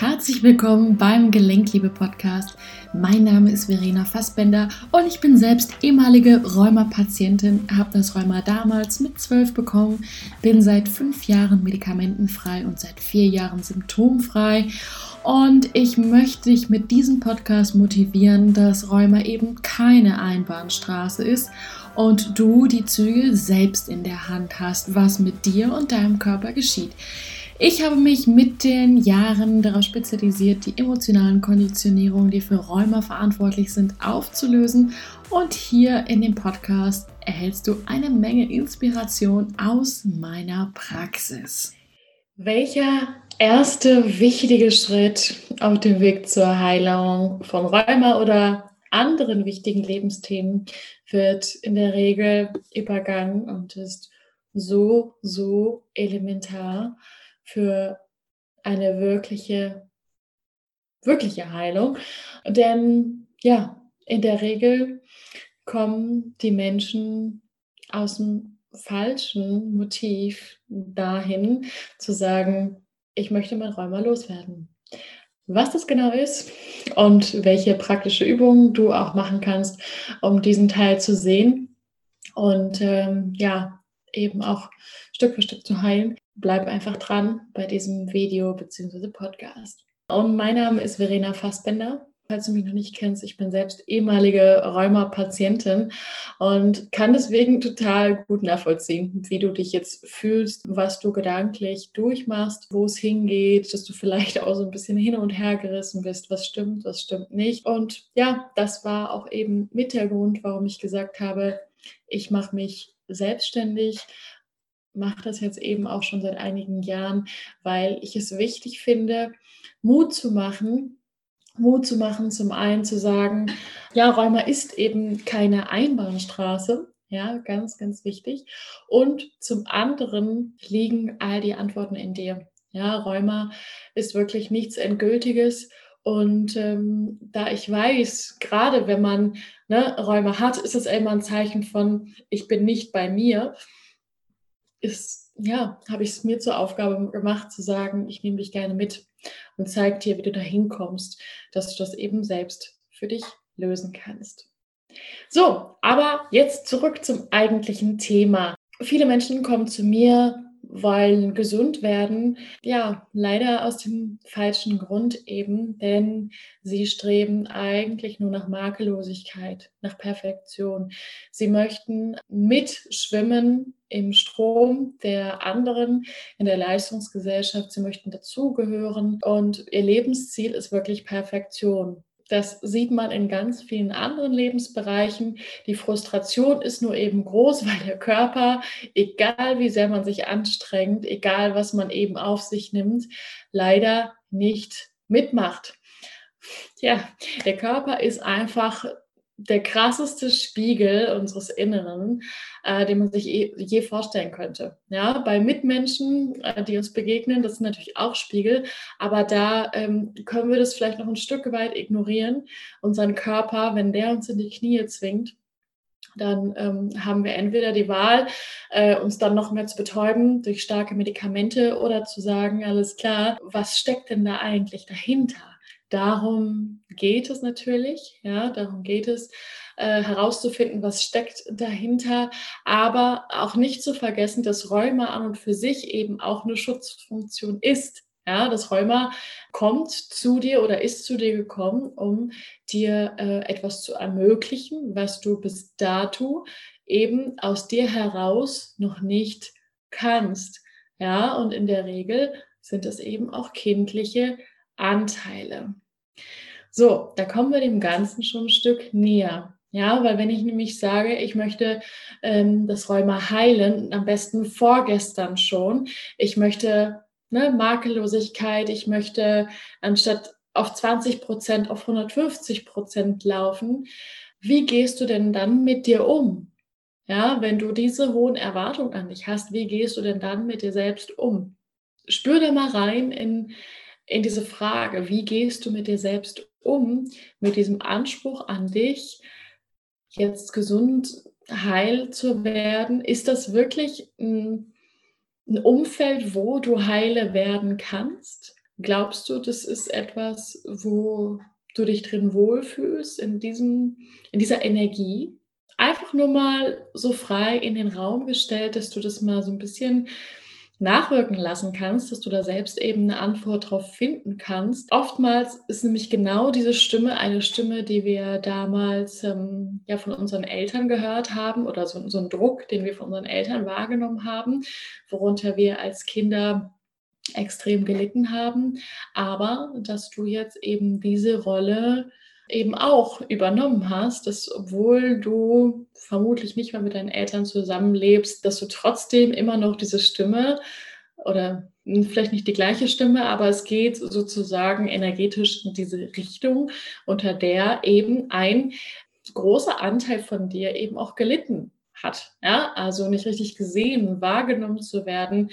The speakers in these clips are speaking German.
Herzlich willkommen beim Gelenkliebe Podcast. Mein Name ist Verena Fassbender und ich bin selbst ehemalige Rheuma-Patientin, habe das Rheuma damals mit zwölf bekommen, bin seit fünf Jahren medikamentenfrei und seit vier Jahren symptomfrei. Und ich möchte dich mit diesem Podcast motivieren, dass Rheuma eben keine Einbahnstraße ist und du die Züge selbst in der Hand hast, was mit dir und deinem Körper geschieht. Ich habe mich mit den Jahren darauf spezialisiert, die emotionalen Konditionierungen, die für Rheuma verantwortlich sind, aufzulösen. Und hier in dem Podcast erhältst du eine Menge Inspiration aus meiner Praxis. Welcher erste wichtige Schritt auf dem Weg zur Heilung von Rheuma oder anderen wichtigen Lebensthemen wird in der Regel übergangen und ist so, so elementar für eine wirkliche, wirkliche Heilung. Denn ja, in der Regel kommen die Menschen aus dem falschen Motiv dahin zu sagen, ich möchte mein Rheuma loswerden. Was das genau ist und welche praktische Übungen du auch machen kannst, um diesen Teil zu sehen und ähm, ja, eben auch Stück für Stück zu heilen, bleib einfach dran bei diesem Video bzw. Podcast. Und mein Name ist Verena Fassbender. Falls du mich noch nicht kennst, ich bin selbst ehemalige Rheuma-Patientin und kann deswegen total gut nachvollziehen, wie du dich jetzt fühlst, was du gedanklich durchmachst, wo es hingeht, dass du vielleicht auch so ein bisschen hin und her gerissen bist, was stimmt, was stimmt nicht. Und ja, das war auch eben mit der Grund, warum ich gesagt habe, ich mache mich selbstständig mache das jetzt eben auch schon seit einigen Jahren, weil ich es wichtig finde, Mut zu machen. Mut zu machen, zum einen zu sagen, ja, Rheuma ist eben keine Einbahnstraße, ja, ganz, ganz wichtig. Und zum anderen liegen all die Antworten in dir. Ja, Rheuma ist wirklich nichts Endgültiges. Und ähm, da ich weiß, gerade wenn man ne, Rheuma hat, ist es immer ein Zeichen von, ich bin nicht bei mir ist, ja, habe ich es mir zur Aufgabe gemacht, zu sagen, ich nehme dich gerne mit und zeige dir, wie du da hinkommst, dass du das eben selbst für dich lösen kannst. So, aber jetzt zurück zum eigentlichen Thema. Viele Menschen kommen zu mir wollen gesund werden. Ja, leider aus dem falschen Grund eben, denn sie streben eigentlich nur nach Makellosigkeit, nach Perfektion. Sie möchten mitschwimmen im Strom der anderen in der Leistungsgesellschaft. Sie möchten dazugehören und ihr Lebensziel ist wirklich Perfektion. Das sieht man in ganz vielen anderen Lebensbereichen. Die Frustration ist nur eben groß, weil der Körper, egal wie sehr man sich anstrengt, egal was man eben auf sich nimmt, leider nicht mitmacht. Ja, der Körper ist einfach der krasseste Spiegel unseres Inneren, äh, den man sich je, je, vorstellen könnte. Ja, bei Mitmenschen, äh, die uns begegnen, das sind natürlich auch Spiegel, aber da ähm, können wir das vielleicht noch ein Stück weit ignorieren. Unseren Körper, wenn der uns in die Knie zwingt, dann ähm, haben wir entweder die Wahl, äh, uns dann noch mehr zu betäuben durch starke Medikamente oder zu sagen, alles klar, was steckt denn da eigentlich dahinter? Darum geht es natürlich, ja, darum geht es, äh, herauszufinden, was steckt dahinter, aber auch nicht zu vergessen, dass Rheuma an und für sich eben auch eine Schutzfunktion ist. Ja, das Rheuma kommt zu dir oder ist zu dir gekommen, um dir äh, etwas zu ermöglichen, was du bis dato eben aus dir heraus noch nicht kannst. Ja, und in der Regel sind es eben auch kindliche Anteile. So, da kommen wir dem Ganzen schon ein Stück näher. Ja, weil wenn ich nämlich sage, ich möchte ähm, das Rheuma heilen, am besten vorgestern schon, ich möchte ne, Makellosigkeit, ich möchte anstatt auf 20 Prozent auf 150 Prozent laufen, wie gehst du denn dann mit dir um? Ja, wenn du diese hohen Erwartungen an dich hast, wie gehst du denn dann mit dir selbst um? Spür da mal rein in in diese Frage, wie gehst du mit dir selbst um, mit diesem Anspruch an dich, jetzt gesund, heil zu werden? Ist das wirklich ein, ein Umfeld, wo du heile werden kannst? Glaubst du, das ist etwas, wo du dich drin wohlfühlst, in, diesem, in dieser Energie? Einfach nur mal so frei in den Raum gestellt, dass du das mal so ein bisschen nachwirken lassen kannst, dass du da selbst eben eine Antwort drauf finden kannst. Oftmals ist nämlich genau diese Stimme eine Stimme, die wir damals ähm, ja von unseren Eltern gehört haben oder so, so ein Druck, den wir von unseren Eltern wahrgenommen haben, worunter wir als Kinder extrem gelitten haben, aber dass du jetzt eben diese Rolle eben auch übernommen hast, dass obwohl du vermutlich nicht mehr mit deinen Eltern zusammenlebst, dass du trotzdem immer noch diese Stimme oder vielleicht nicht die gleiche Stimme, aber es geht sozusagen energetisch in diese Richtung, unter der eben ein großer Anteil von dir eben auch gelitten hat. Ja? Also nicht richtig gesehen, wahrgenommen zu werden,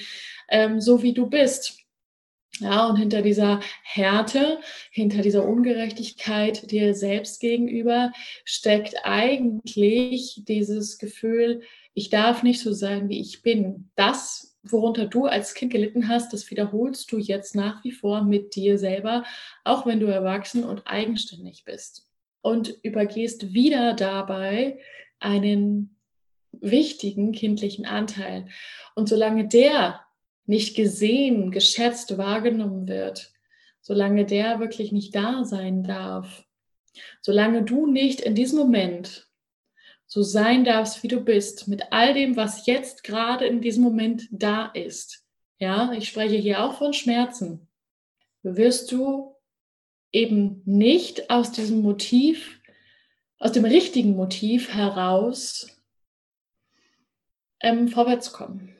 ähm, so wie du bist. Ja, und hinter dieser Härte, hinter dieser Ungerechtigkeit dir selbst gegenüber steckt eigentlich dieses Gefühl, ich darf nicht so sein, wie ich bin. Das, worunter du als Kind gelitten hast, das wiederholst du jetzt nach wie vor mit dir selber, auch wenn du erwachsen und eigenständig bist. Und übergehst wieder dabei einen wichtigen kindlichen Anteil. Und solange der nicht gesehen, geschätzt, wahrgenommen wird, solange der wirklich nicht da sein darf, solange du nicht in diesem Moment so sein darfst, wie du bist, mit all dem, was jetzt gerade in diesem Moment da ist. Ja, ich spreche hier auch von Schmerzen. Wirst du eben nicht aus diesem Motiv, aus dem richtigen Motiv heraus ähm, vorwärts kommen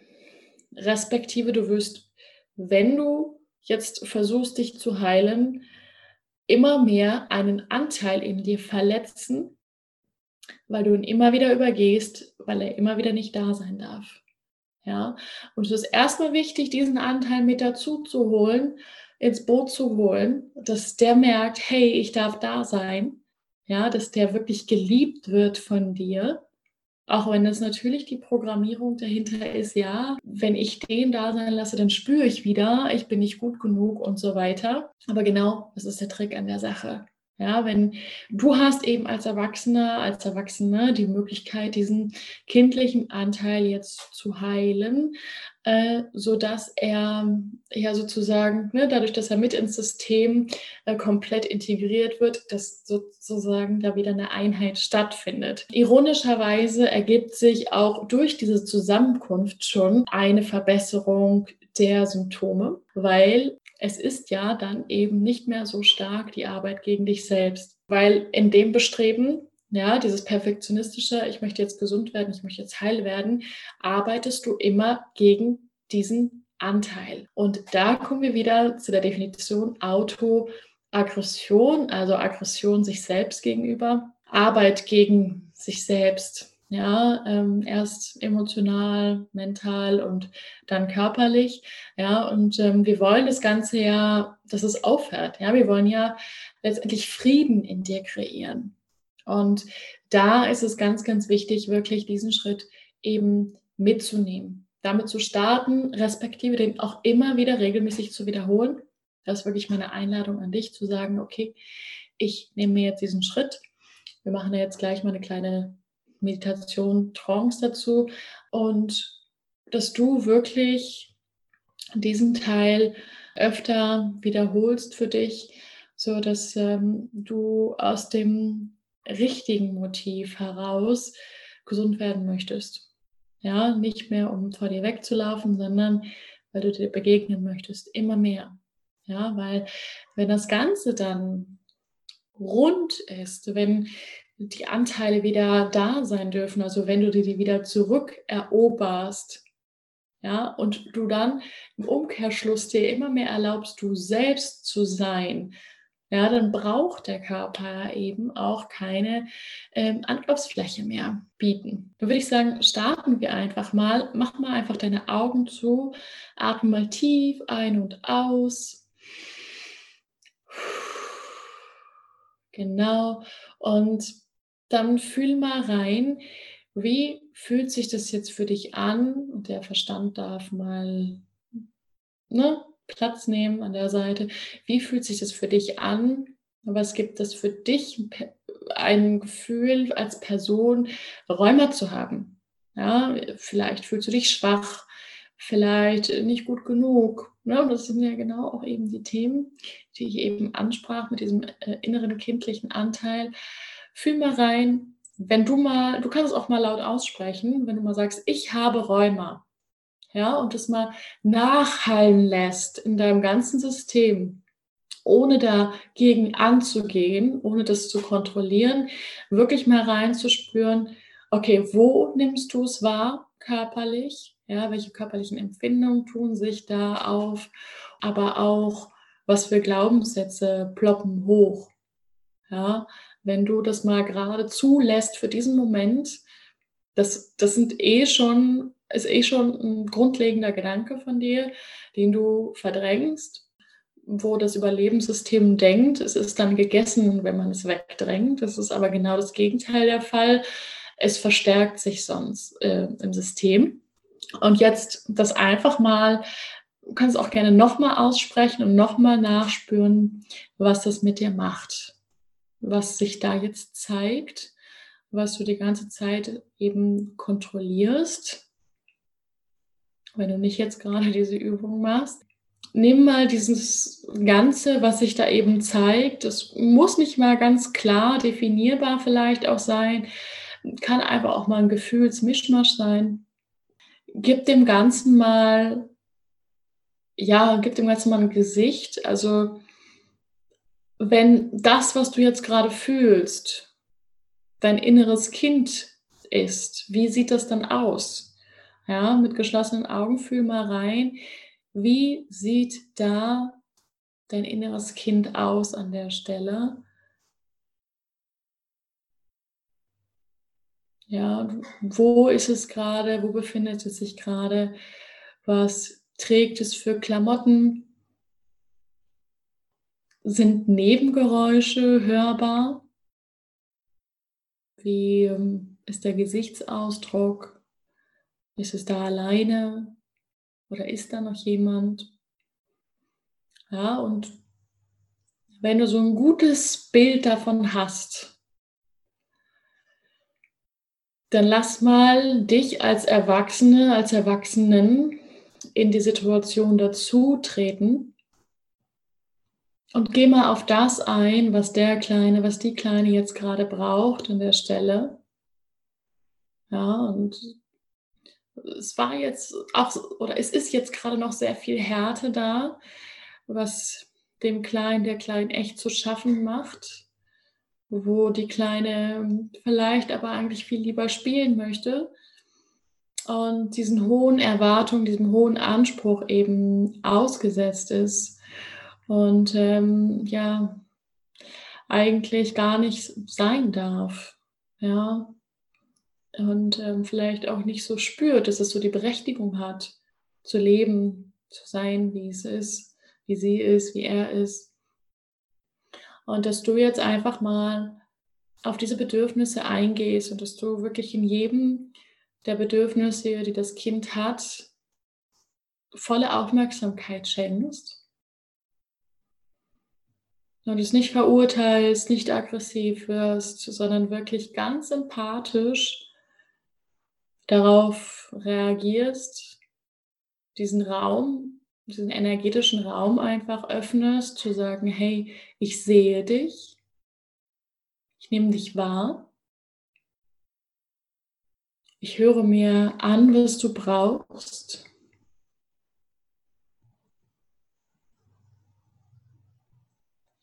respektive du wirst, wenn du jetzt versuchst, dich zu heilen, immer mehr einen Anteil in dir verletzen, weil du ihn immer wieder übergehst, weil er immer wieder nicht da sein darf. Ja, und es ist erstmal wichtig, diesen Anteil mit dazu zu holen, ins Boot zu holen, dass der merkt, hey, ich darf da sein. Ja, dass der wirklich geliebt wird von dir auch wenn das natürlich die Programmierung dahinter ist, ja, wenn ich den da sein lasse, dann spüre ich wieder, ich bin nicht gut genug und so weiter. Aber genau, das ist der Trick an der Sache. Ja, wenn du hast eben als Erwachsener, als Erwachsene die Möglichkeit, diesen kindlichen Anteil jetzt zu heilen, äh, so dass er ja sozusagen, ne, dadurch, dass er mit ins System äh, komplett integriert wird, dass sozusagen da wieder eine Einheit stattfindet. Ironischerweise ergibt sich auch durch diese Zusammenkunft schon eine Verbesserung der Symptome, weil es ist ja dann eben nicht mehr so stark die Arbeit gegen dich selbst, weil in dem Bestreben, ja, dieses perfektionistische, ich möchte jetzt gesund werden, ich möchte jetzt heil werden, arbeitest du immer gegen diesen Anteil. Und da kommen wir wieder zu der Definition Autoaggression, also Aggression sich selbst gegenüber, Arbeit gegen sich selbst. Ja, ähm, erst emotional, mental und dann körperlich. Ja, und ähm, wir wollen das Ganze ja, dass es aufhört. Ja, wir wollen ja letztendlich Frieden in dir kreieren. Und da ist es ganz, ganz wichtig, wirklich diesen Schritt eben mitzunehmen, damit zu starten, respektive den auch immer wieder regelmäßig zu wiederholen. Das ist wirklich meine Einladung an dich, zu sagen, okay, ich nehme mir jetzt diesen Schritt. Wir machen ja jetzt gleich mal eine kleine Meditation, Trance dazu und dass du wirklich diesen Teil öfter wiederholst für dich, so dass ähm, du aus dem richtigen Motiv heraus gesund werden möchtest. Ja, nicht mehr um vor dir wegzulaufen, sondern weil du dir begegnen möchtest, immer mehr. Ja, weil wenn das Ganze dann rund ist, wenn die Anteile wieder da sein dürfen. Also wenn du dir die wieder zurückeroberst, ja, und du dann im Umkehrschluss dir immer mehr erlaubst, du selbst zu sein, ja, dann braucht der Körper eben auch keine ähm, Angriffsfläche mehr bieten. Da würde ich sagen, starten wir einfach mal. Mach mal einfach deine Augen zu, atme mal tief ein und aus. Genau. Und dann fühl mal rein, wie fühlt sich das jetzt für dich an? Und der Verstand darf mal ne, Platz nehmen an der Seite. Wie fühlt sich das für dich an? Was gibt es für dich ein Gefühl als Person, Rheuma zu haben? Ja, vielleicht fühlst du dich schwach, vielleicht nicht gut genug. Ne? das sind ja genau auch eben die Themen, die ich eben ansprach mit diesem äh, inneren kindlichen Anteil. Fühl mal rein, wenn du mal, du kannst es auch mal laut aussprechen, wenn du mal sagst, ich habe Rheuma, ja, und das mal nachhallen lässt in deinem ganzen System, ohne dagegen anzugehen, ohne das zu kontrollieren, wirklich mal reinzuspüren, okay, wo nimmst du es wahr körperlich? Ja, welche körperlichen Empfindungen tun sich da auf? Aber auch, was für Glaubenssätze ploppen hoch? Ja, wenn du das mal gerade zulässt für diesen Moment, das, das sind eh schon, ist eh schon ein grundlegender Gedanke von dir, den du verdrängst, wo das Überlebenssystem denkt, es ist dann gegessen, wenn man es wegdrängt. Das ist aber genau das Gegenteil der Fall. Es verstärkt sich sonst äh, im System. Und jetzt das einfach mal, du kannst auch gerne nochmal aussprechen und nochmal nachspüren, was das mit dir macht was sich da jetzt zeigt, was du die ganze Zeit eben kontrollierst, wenn du nicht jetzt gerade diese Übung machst. Nimm mal dieses Ganze, was sich da eben zeigt. Das muss nicht mal ganz klar definierbar vielleicht auch sein. Kann einfach auch mal ein Gefühlsmischmasch sein. Gib dem Ganzen mal, ja, gib dem Ganzen mal ein Gesicht. Also wenn das, was du jetzt gerade fühlst, dein inneres Kind ist, wie sieht das dann aus? Ja, mit geschlossenen Augen fühl mal rein, wie sieht da dein inneres Kind aus an der Stelle? Ja, wo ist es gerade? Wo befindet es sich gerade? Was trägt es für Klamotten? Sind Nebengeräusche hörbar? Wie ähm, ist der Gesichtsausdruck? Ist es da alleine oder ist da noch jemand? Ja, und wenn du so ein gutes Bild davon hast, dann lass mal dich als Erwachsene, als Erwachsenen in die Situation dazu treten und geh mal auf das ein, was der Kleine, was die Kleine jetzt gerade braucht an der Stelle. Ja, und es war jetzt auch, oder es ist jetzt gerade noch sehr viel Härte da, was dem Kleinen, der Kleinen echt zu schaffen macht, wo die Kleine vielleicht aber eigentlich viel lieber spielen möchte und diesen hohen Erwartungen, diesem hohen Anspruch eben ausgesetzt ist und ähm, ja, eigentlich gar nicht sein darf. Ja. Und ähm, vielleicht auch nicht so spürt, dass es so die Berechtigung hat, zu leben, zu sein, wie es ist, wie sie ist, wie er ist. Und dass du jetzt einfach mal auf diese Bedürfnisse eingehst und dass du wirklich in jedem der Bedürfnisse, die das Kind hat, volle Aufmerksamkeit schenkst und es nicht verurteilst, nicht aggressiv wirst, sondern wirklich ganz empathisch darauf reagierst, diesen Raum, diesen energetischen Raum einfach öffnest, zu sagen, hey, ich sehe dich, ich nehme dich wahr, ich höre mir an, was du brauchst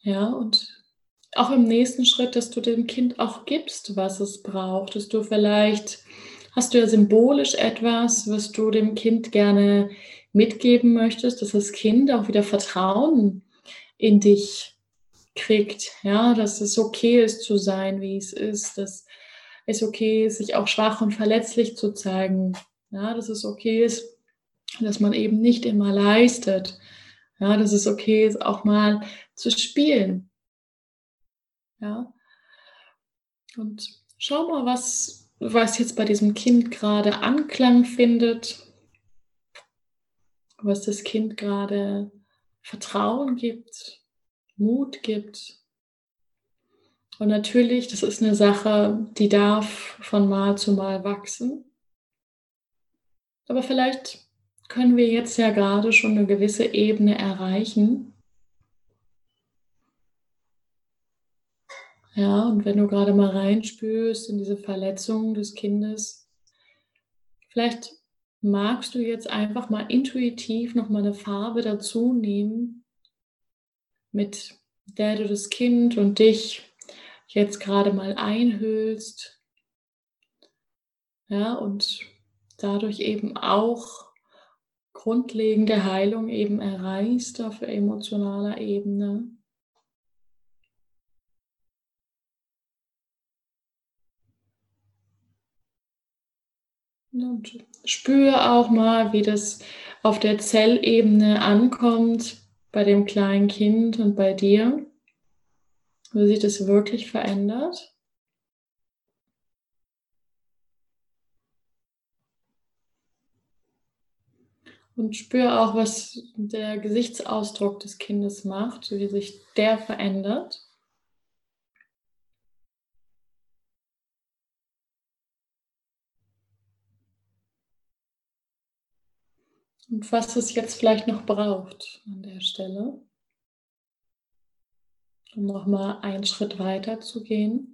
Ja, und auch im nächsten Schritt, dass du dem Kind auch gibst, was es braucht, dass du vielleicht hast du ja symbolisch etwas, was du dem Kind gerne mitgeben möchtest, dass das Kind auch wieder Vertrauen in dich kriegt, ja, dass es okay ist zu sein, wie es ist, dass es okay ist, sich auch schwach und verletzlich zu zeigen, ja, dass es okay ist, dass man eben nicht immer leistet, ja, dass es okay ist, auch mal zu spielen. Ja. Und schau mal, was, was jetzt bei diesem Kind gerade Anklang findet, was das Kind gerade Vertrauen gibt, Mut gibt. Und natürlich, das ist eine Sache, die darf von Mal zu Mal wachsen. Aber vielleicht können wir jetzt ja gerade schon eine gewisse Ebene erreichen. Ja, und wenn du gerade mal reinspürst in diese Verletzung des Kindes, vielleicht magst du jetzt einfach mal intuitiv noch mal eine Farbe dazu nehmen, mit der du das Kind und dich jetzt gerade mal einhüllst. Ja, und dadurch eben auch grundlegende Heilung eben erreichst auf emotionaler Ebene. Und spüre auch mal, wie das auf der Zellebene ankommt bei dem kleinen Kind und bei dir, wie sich das wirklich verändert. Und spüre auch, was der Gesichtsausdruck des Kindes macht, wie sich der verändert. Und was es jetzt vielleicht noch braucht an der Stelle, um nochmal einen Schritt weiter zu gehen.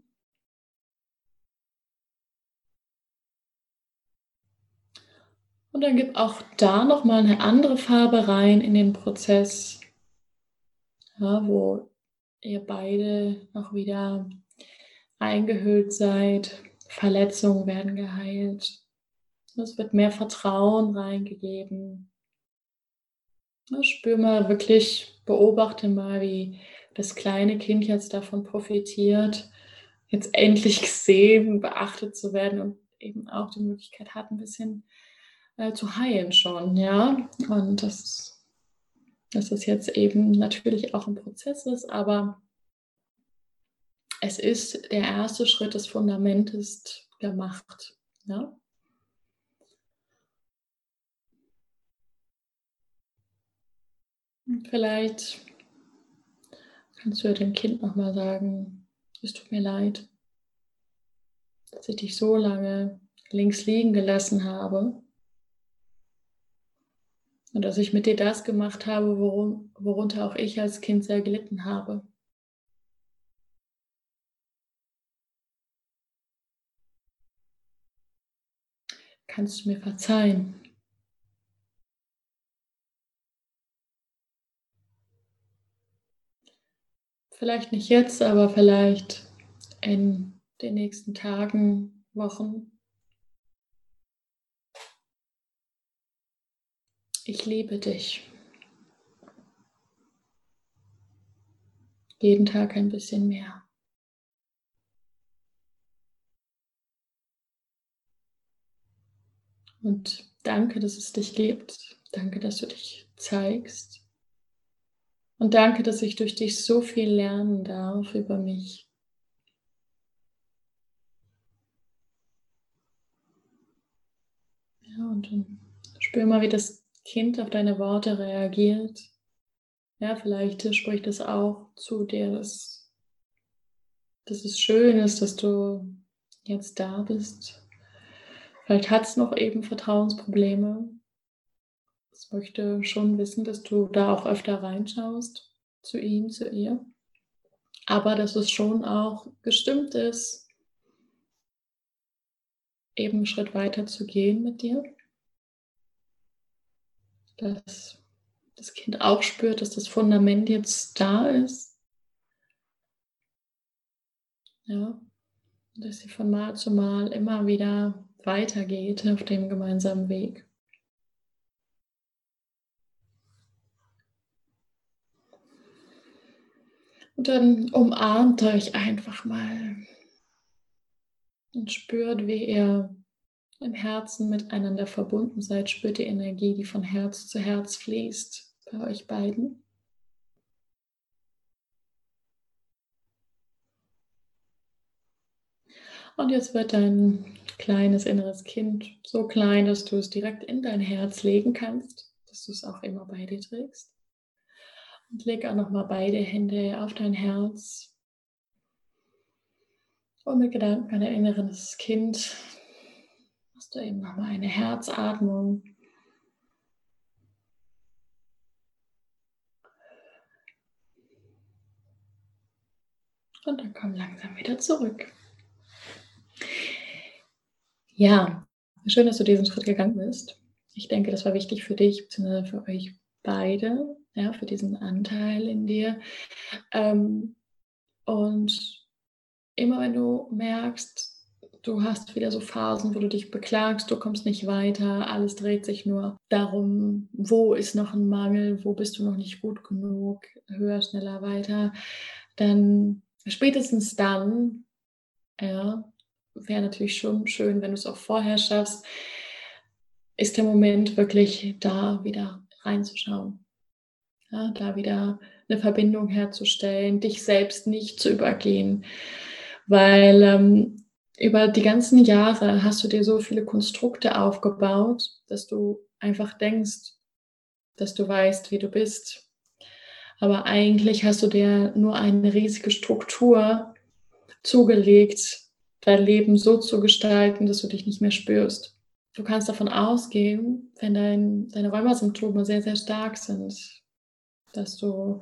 Und dann gib auch da nochmal eine andere Farbe rein in den Prozess, ja, wo ihr beide noch wieder eingehüllt seid. Verletzungen werden geheilt. Es wird mehr Vertrauen reingegeben. Spür mal wirklich, beobachte mal, wie das kleine Kind jetzt davon profitiert, jetzt endlich gesehen, beachtet zu werden und eben auch die Möglichkeit hat, ein bisschen äh, zu heilen schon, ja. Und das, dass das jetzt eben natürlich auch ein Prozess ist, aber es ist der erste Schritt, das Fundament ist gemacht, ja. Vielleicht kannst du dem Kind nochmal sagen, es tut mir leid, dass ich dich so lange links liegen gelassen habe. Und dass ich mit dir das gemacht habe, worum, worunter auch ich als Kind sehr gelitten habe. Kannst du mir verzeihen? Vielleicht nicht jetzt, aber vielleicht in den nächsten Tagen, Wochen. Ich liebe dich. Jeden Tag ein bisschen mehr. Und danke, dass es dich gibt. Danke, dass du dich zeigst. Und danke, dass ich durch dich so viel lernen darf über mich. Ja, und dann spür mal, wie das Kind auf deine Worte reagiert. Ja, vielleicht spricht es auch zu dir, dass, dass es schön ist, dass du jetzt da bist. Vielleicht hat es noch eben Vertrauensprobleme. Es möchte schon wissen, dass du da auch öfter reinschaust zu ihm, zu ihr. Aber dass es schon auch gestimmt ist, eben einen Schritt weiter zu gehen mit dir. Dass das Kind auch spürt, dass das Fundament jetzt da ist. Ja, dass sie von Mal zu Mal immer wieder weitergeht auf dem gemeinsamen Weg. Und dann umarmt euch einfach mal und spürt, wie ihr im Herzen miteinander verbunden seid. Spürt die Energie, die von Herz zu Herz fließt bei euch beiden. Und jetzt wird dein kleines inneres Kind so klein, dass du es direkt in dein Herz legen kannst, dass du es auch immer bei dir trägst. Und leg auch nochmal beide Hände auf dein Herz. Und mit Gedanken an erinnere das Kind. Du eben nochmal eine Herzatmung. Und dann komm langsam wieder zurück. Ja, schön, dass du diesen Schritt gegangen bist. Ich denke, das war wichtig für dich, beziehungsweise für euch beide, ja, für diesen Anteil in dir. Ähm, und immer wenn du merkst, du hast wieder so Phasen, wo du dich beklagst, du kommst nicht weiter, alles dreht sich nur darum, wo ist noch ein Mangel, wo bist du noch nicht gut genug, höher, schneller, weiter, dann spätestens dann, ja, wäre natürlich schon schön, wenn du es auch vorher schaffst, ist der Moment wirklich da wieder reinzuschauen. Ja, da wieder eine Verbindung herzustellen, dich selbst nicht zu übergehen. Weil ähm, über die ganzen Jahre hast du dir so viele Konstrukte aufgebaut, dass du einfach denkst, dass du weißt, wie du bist. Aber eigentlich hast du dir nur eine riesige Struktur zugelegt, dein Leben so zu gestalten, dass du dich nicht mehr spürst. Du kannst davon ausgehen, wenn dein, deine Rheumasymptome sehr, sehr stark sind, dass du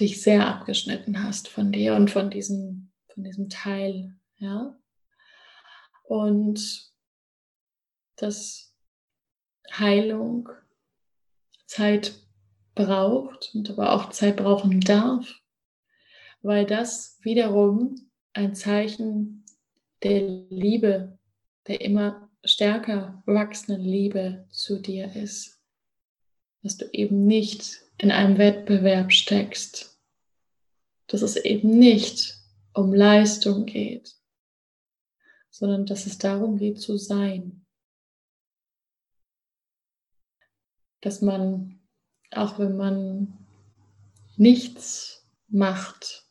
dich sehr abgeschnitten hast von dir und von diesem, von diesem Teil, ja. Und dass Heilung Zeit braucht und aber auch Zeit brauchen darf, weil das wiederum ein Zeichen der Liebe, der immer stärker wachsenden Liebe zu dir ist. Dass du eben nicht in einem Wettbewerb steckst. Dass es eben nicht um Leistung geht, sondern dass es darum geht zu sein. Dass man, auch wenn man nichts macht,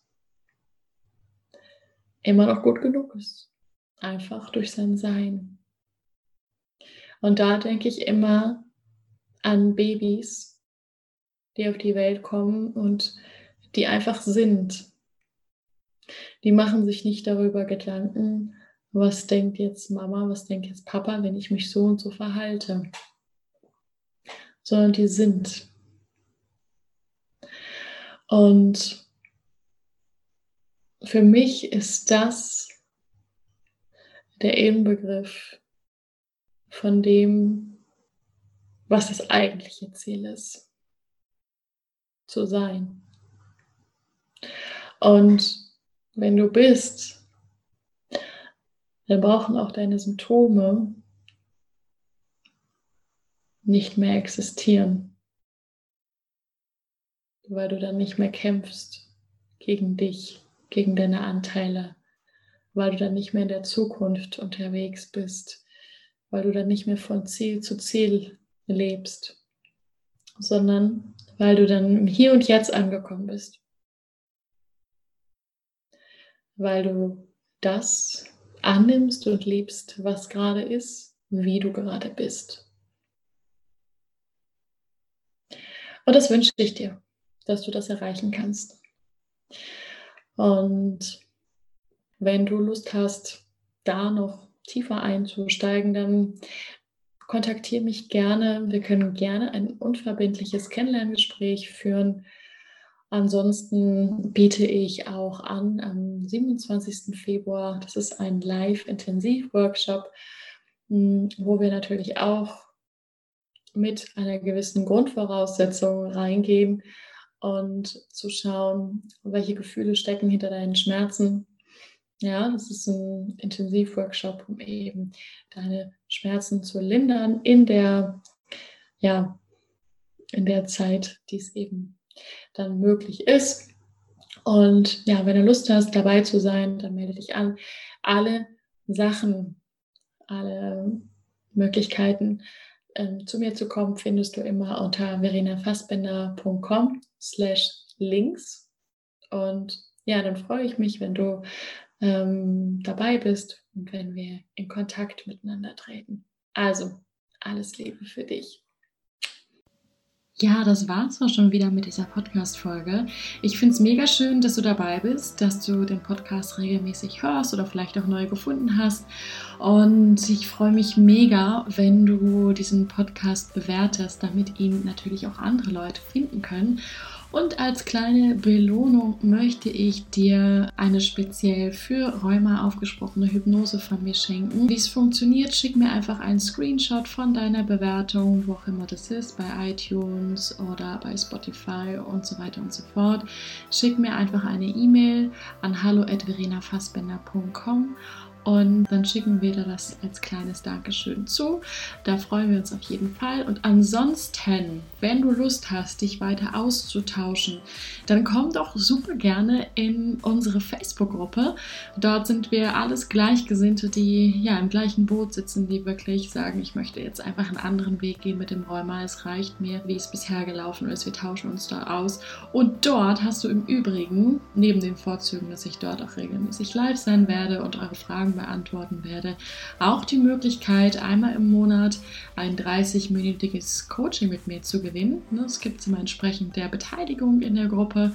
immer noch gut genug ist. Einfach durch sein Sein. Und da denke ich immer an Babys, die auf die Welt kommen und die einfach sind. Die machen sich nicht darüber Gedanken, was denkt jetzt Mama, was denkt jetzt Papa, wenn ich mich so und so verhalte, sondern die sind. Und für mich ist das der Inbegriff von dem, was das eigentliche Ziel ist, zu sein. Und wenn du bist, dann brauchen auch deine Symptome nicht mehr existieren, weil du dann nicht mehr kämpfst gegen dich gegen deine Anteile, weil du dann nicht mehr in der Zukunft unterwegs bist, weil du dann nicht mehr von Ziel zu Ziel lebst, sondern weil du dann im Hier und Jetzt angekommen bist. Weil du das annimmst und liebst, was gerade ist, wie du gerade bist. Und das wünsche ich dir, dass du das erreichen kannst. Und wenn du Lust hast, da noch tiefer einzusteigen, dann kontaktiere mich gerne. Wir können gerne ein unverbindliches Kennenlerngespräch führen. Ansonsten biete ich auch an am 27. Februar, das ist ein Live-Intensiv-Workshop, hm, wo wir natürlich auch mit einer gewissen Grundvoraussetzung reingehen, und zu schauen, welche Gefühle stecken hinter deinen Schmerzen. Ja, das ist ein Intensivworkshop, um eben deine Schmerzen zu lindern in der, ja, in der Zeit, die es eben dann möglich ist. Und ja, wenn du Lust hast, dabei zu sein, dann melde dich an. Alle Sachen, alle Möglichkeiten, ähm, zu mir zu kommen, findest du immer unter verenafassbender.com slash links. Und ja, dann freue ich mich, wenn du ähm, dabei bist und wenn wir in Kontakt miteinander treten. Also, alles Liebe für dich. Ja, das war's auch schon wieder mit dieser Podcast-Folge. Ich finde es mega schön, dass du dabei bist, dass du den Podcast regelmäßig hörst oder vielleicht auch neu gefunden hast. Und ich freue mich mega, wenn du diesen Podcast bewertest, damit ihn natürlich auch andere Leute finden können. Und als kleine Belohnung möchte ich dir eine speziell für Rheuma aufgesprochene Hypnose von mir schenken. Wie es funktioniert, schick mir einfach einen Screenshot von deiner Bewertung, wo auch immer das ist, bei iTunes oder bei Spotify und so weiter und so fort. Schick mir einfach eine E-Mail an hallo@verenafassbender.com und dann schicken wir dir das als kleines Dankeschön zu. Da freuen wir uns auf jeden Fall. Und ansonsten, wenn du Lust hast, dich weiter auszutauschen, dann komm doch super gerne in unsere Facebook-Gruppe. Dort sind wir alles Gleichgesinnte, die ja im gleichen Boot sitzen, die wirklich sagen, ich möchte jetzt einfach einen anderen Weg gehen mit dem Rheuma. Es reicht mir, wie es bisher gelaufen ist. Wir tauschen uns da aus. Und dort hast du im Übrigen, neben den Vorzügen, dass ich dort auch regelmäßig live sein werde und eure Fragen Fragen beantworten werde. Auch die Möglichkeit, einmal im Monat ein 30-minütiges Coaching mit mir zu gewinnen. Es gibt immer entsprechend der Beteiligung in der Gruppe.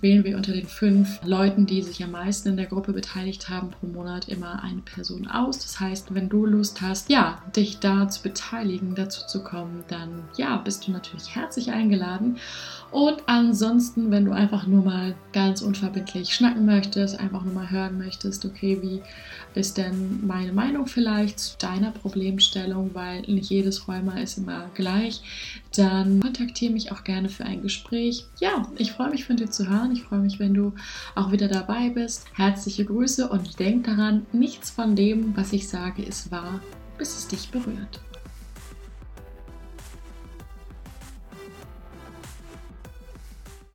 Wählen wir unter den fünf Leuten, die sich am meisten in der Gruppe beteiligt haben, pro Monat immer eine Person aus. Das heißt, wenn du Lust hast, ja, dich da zu beteiligen, dazu zu kommen, dann ja, bist du natürlich herzlich eingeladen. Und ansonsten, wenn du einfach nur mal ganz unverbindlich schnacken möchtest, einfach nur mal hören möchtest, okay, wie ist denn meine Meinung vielleicht zu deiner Problemstellung, weil nicht jedes Rheuma ist immer gleich, dann kontaktiere mich auch gerne für ein Gespräch. Ja, ich freue mich von dir zu hören. Ich freue mich, wenn du auch wieder dabei bist. Herzliche Grüße und denk daran, nichts von dem, was ich sage, ist wahr, bis es dich berührt.